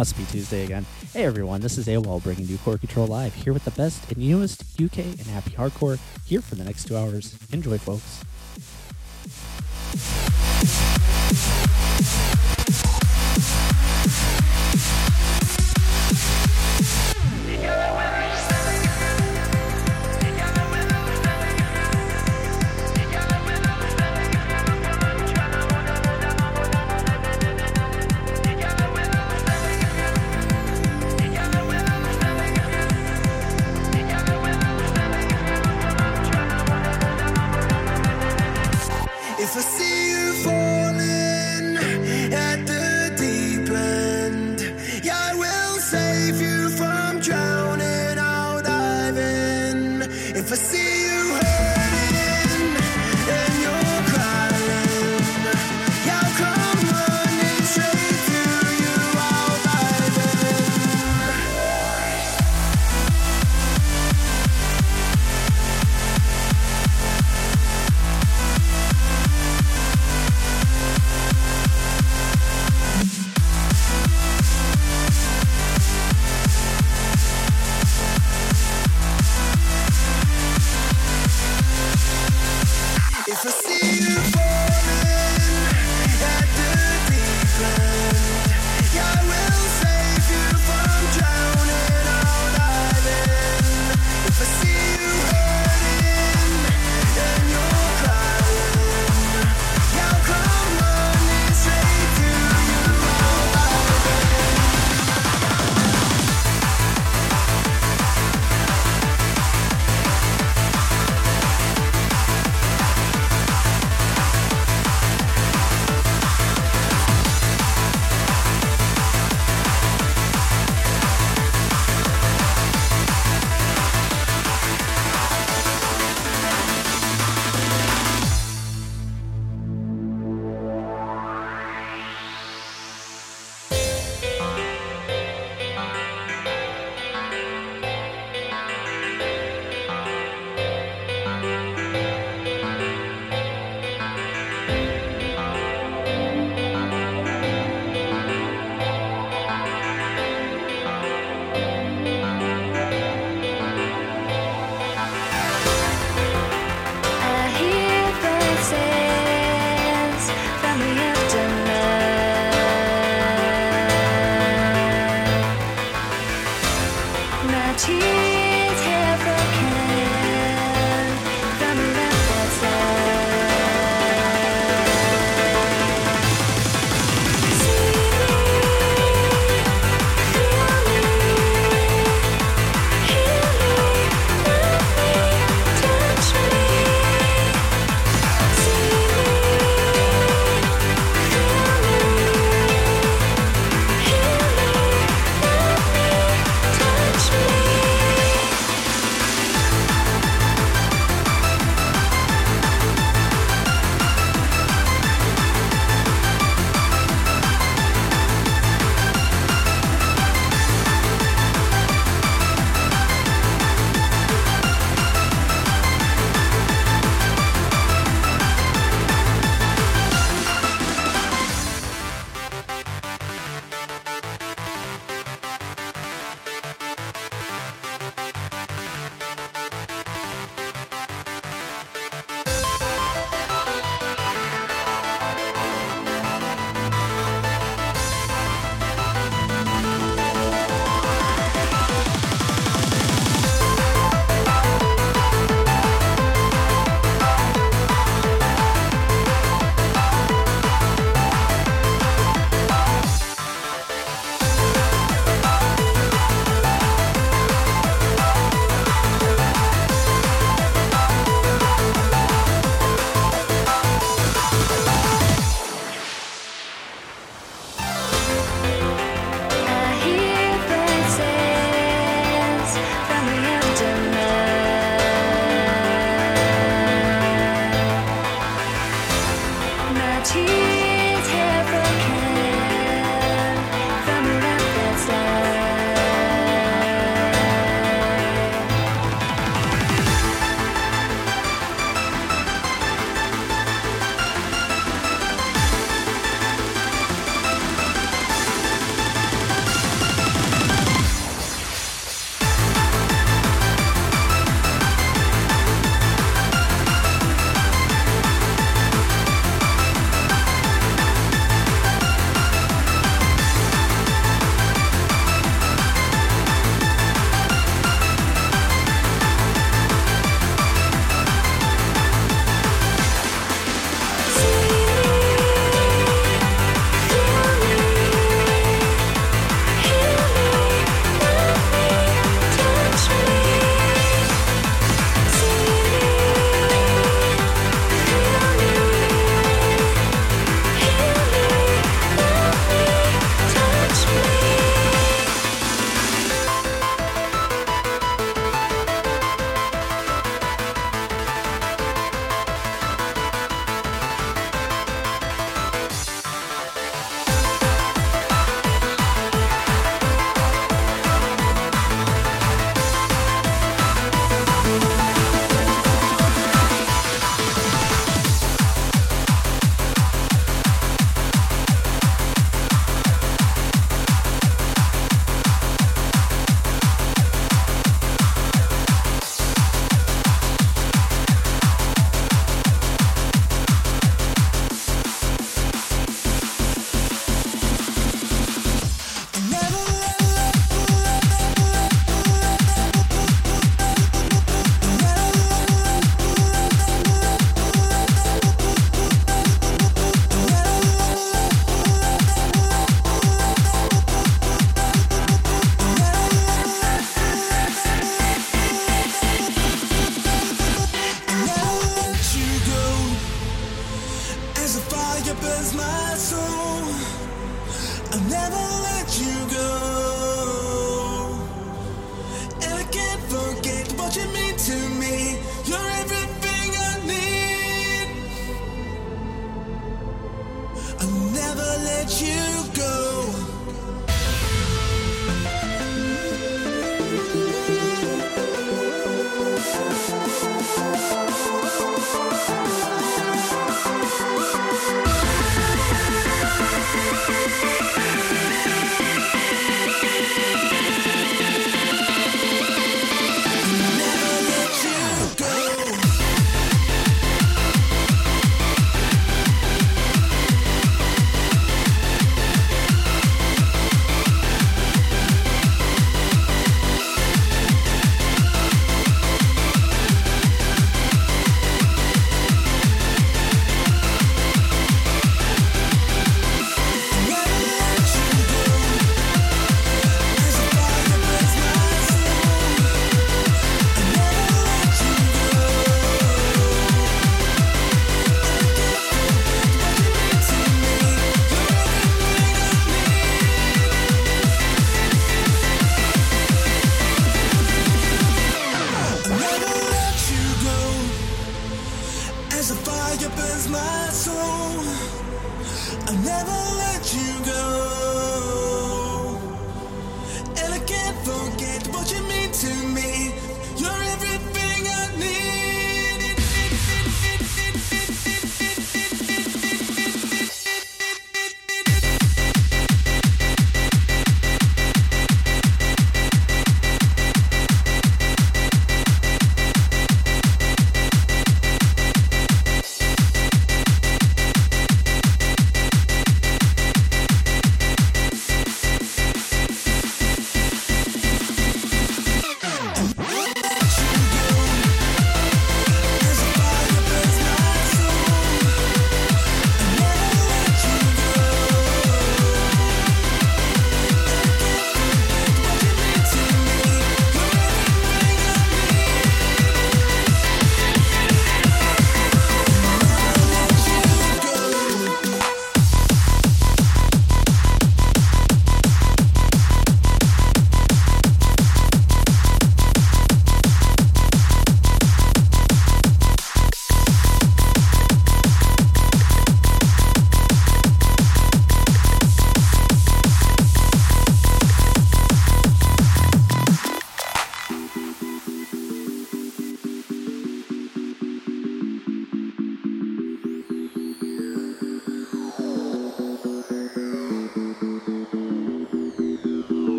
Must be Tuesday again. Hey everyone, this is AWOL bringing you Core Control Live, here with the best and newest UK and happy hardcore, here for the next two hours. Enjoy, folks.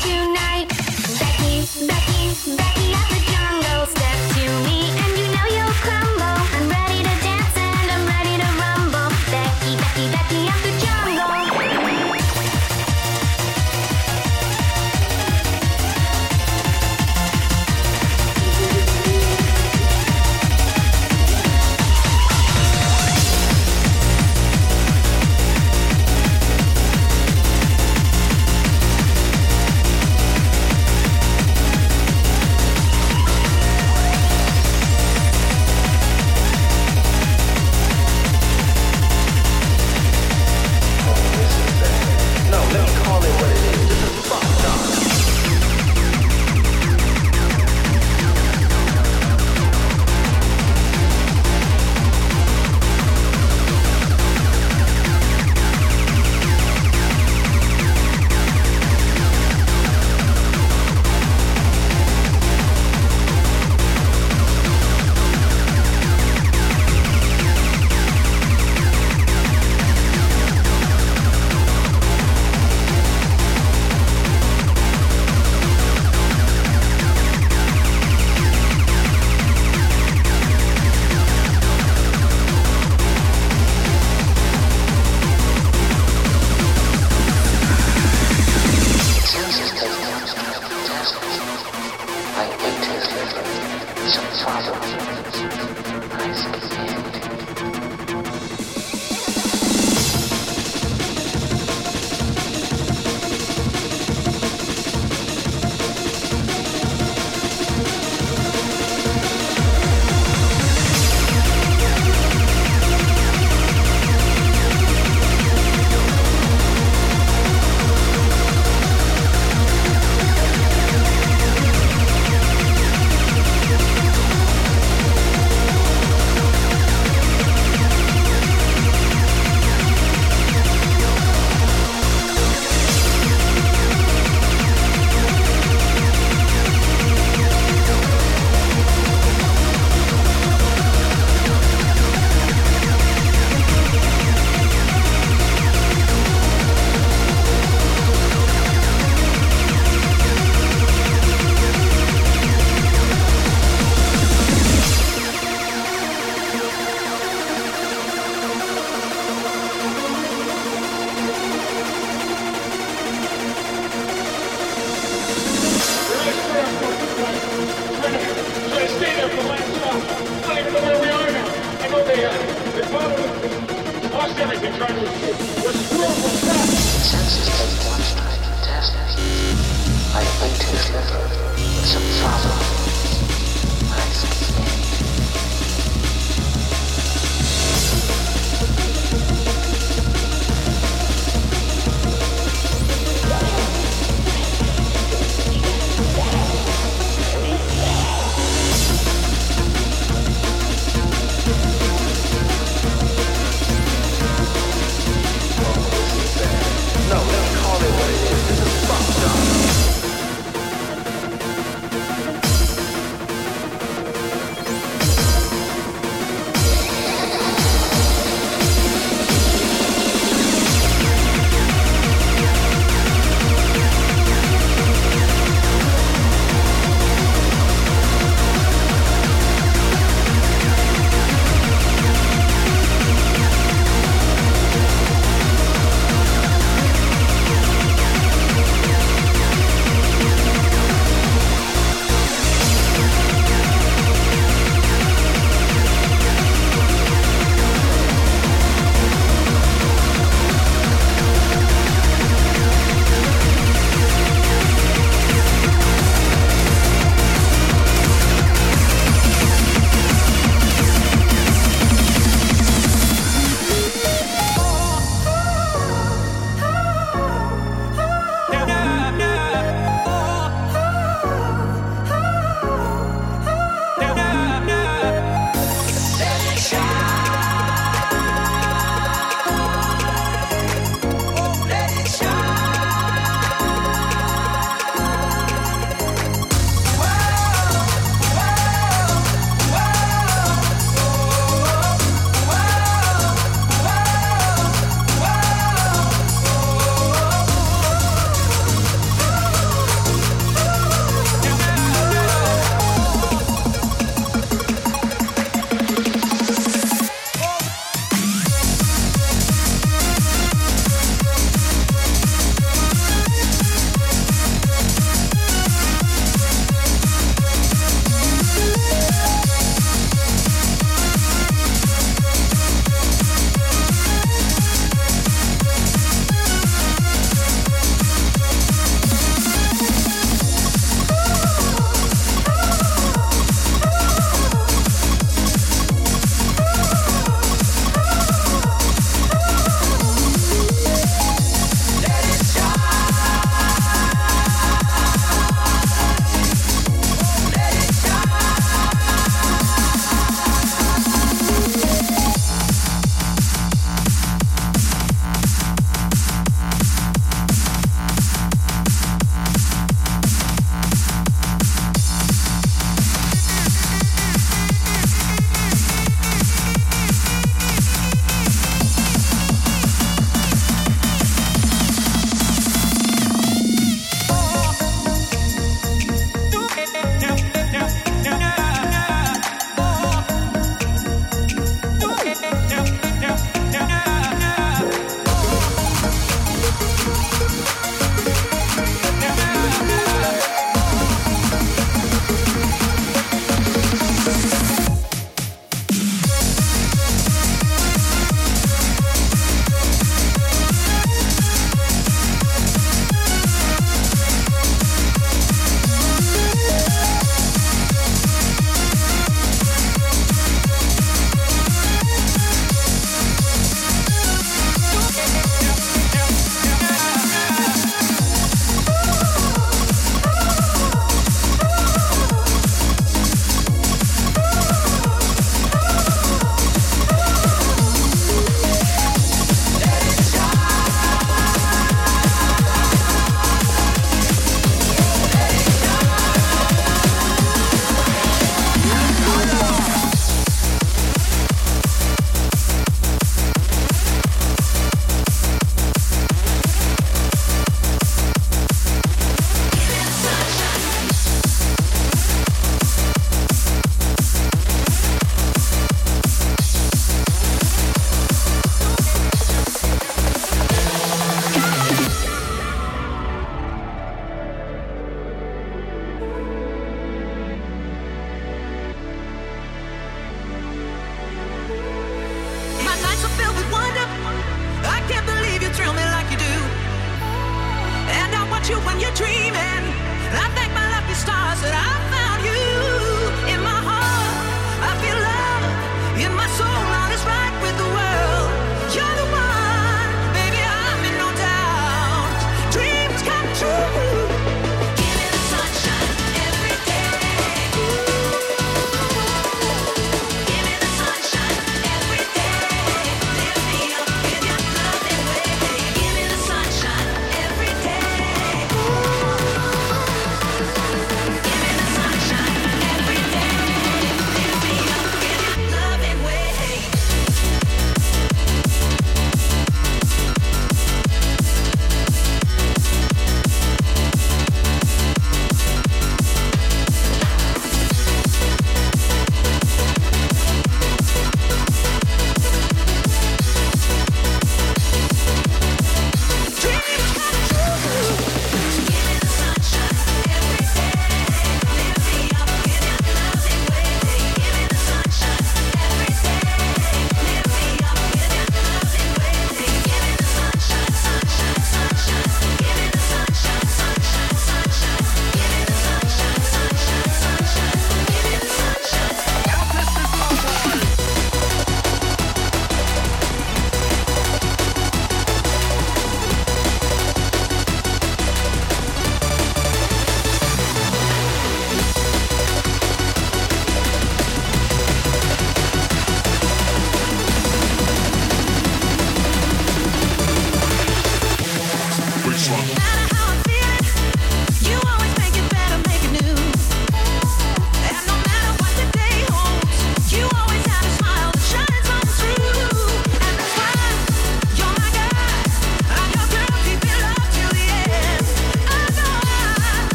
Tonight. Becky, Becky, Becky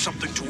something to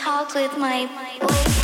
talk with my boyfriend.